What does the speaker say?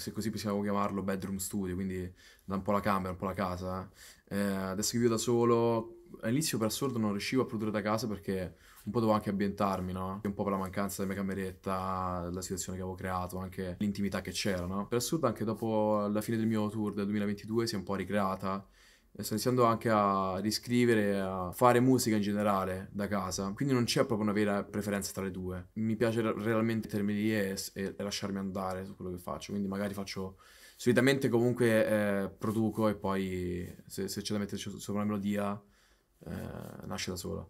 se così possiamo chiamarlo, bedroom studio, quindi da un po' la camera, un po' la casa. Eh, adesso che vivo da solo, all'inizio per assurdo non riuscivo a produrre da casa perché un po' dovevo anche ambientarmi, no? Un po' per la mancanza della mia cameretta, della situazione che avevo creato, anche l'intimità che c'era, no? Per assurdo anche dopo la fine del mio tour del 2022 si è un po' ricreata sto iniziando anche a riscrivere, a fare musica in generale da casa, quindi non c'è proprio una vera preferenza tra le due. Mi piace realmente mettermi lì e, e lasciarmi andare su quello che faccio, quindi magari faccio... Solitamente comunque eh, produco e poi se, se c'è da metterci sopra una melodia eh, nasce da sola.